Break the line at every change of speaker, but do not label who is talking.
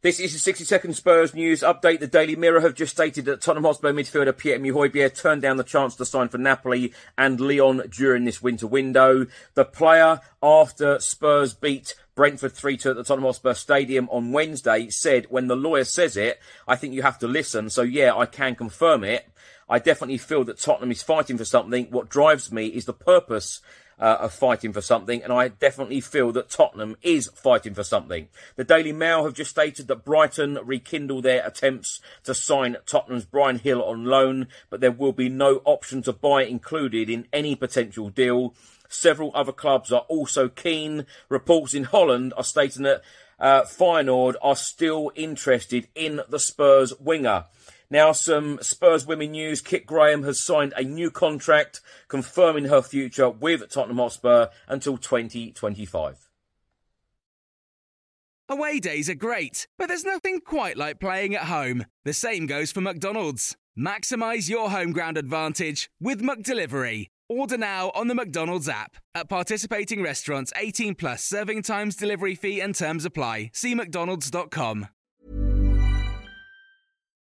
This is the 60 second Spurs news update. The Daily Mirror have just stated that Tottenham Hotspur midfielder Pierre-Emile turned down the chance to sign for Napoli and Lyon during this winter window. The player, after Spurs beat Brentford 3-2 at the Tottenham Hotspur Stadium on Wednesday, said, when the lawyer says it, I think you have to listen. So yeah, I can confirm it. I definitely feel that Tottenham is fighting for something. What drives me is the purpose uh, of fighting for something, and I definitely feel that Tottenham is fighting for something. The Daily Mail have just stated that Brighton rekindle their attempts to sign Tottenham's Bryan Gil on loan, but there will be no option to buy included in any potential deal. Several other clubs are also keen. Reports in Holland are stating that uh, Feyenoord are still interested in the Spurs winger. Now, some Spurs women news. Kit Graham has signed a new contract confirming her future with Tottenham Hotspur until 2025.
Away days are great, but there's nothing quite like playing at home. The same goes for McDonald's. Maximize your home ground advantage with McDelivery. Order now on the McDonald's app. At participating restaurants, 18 plus serving times, delivery fee, and terms apply. See McDonald's.com.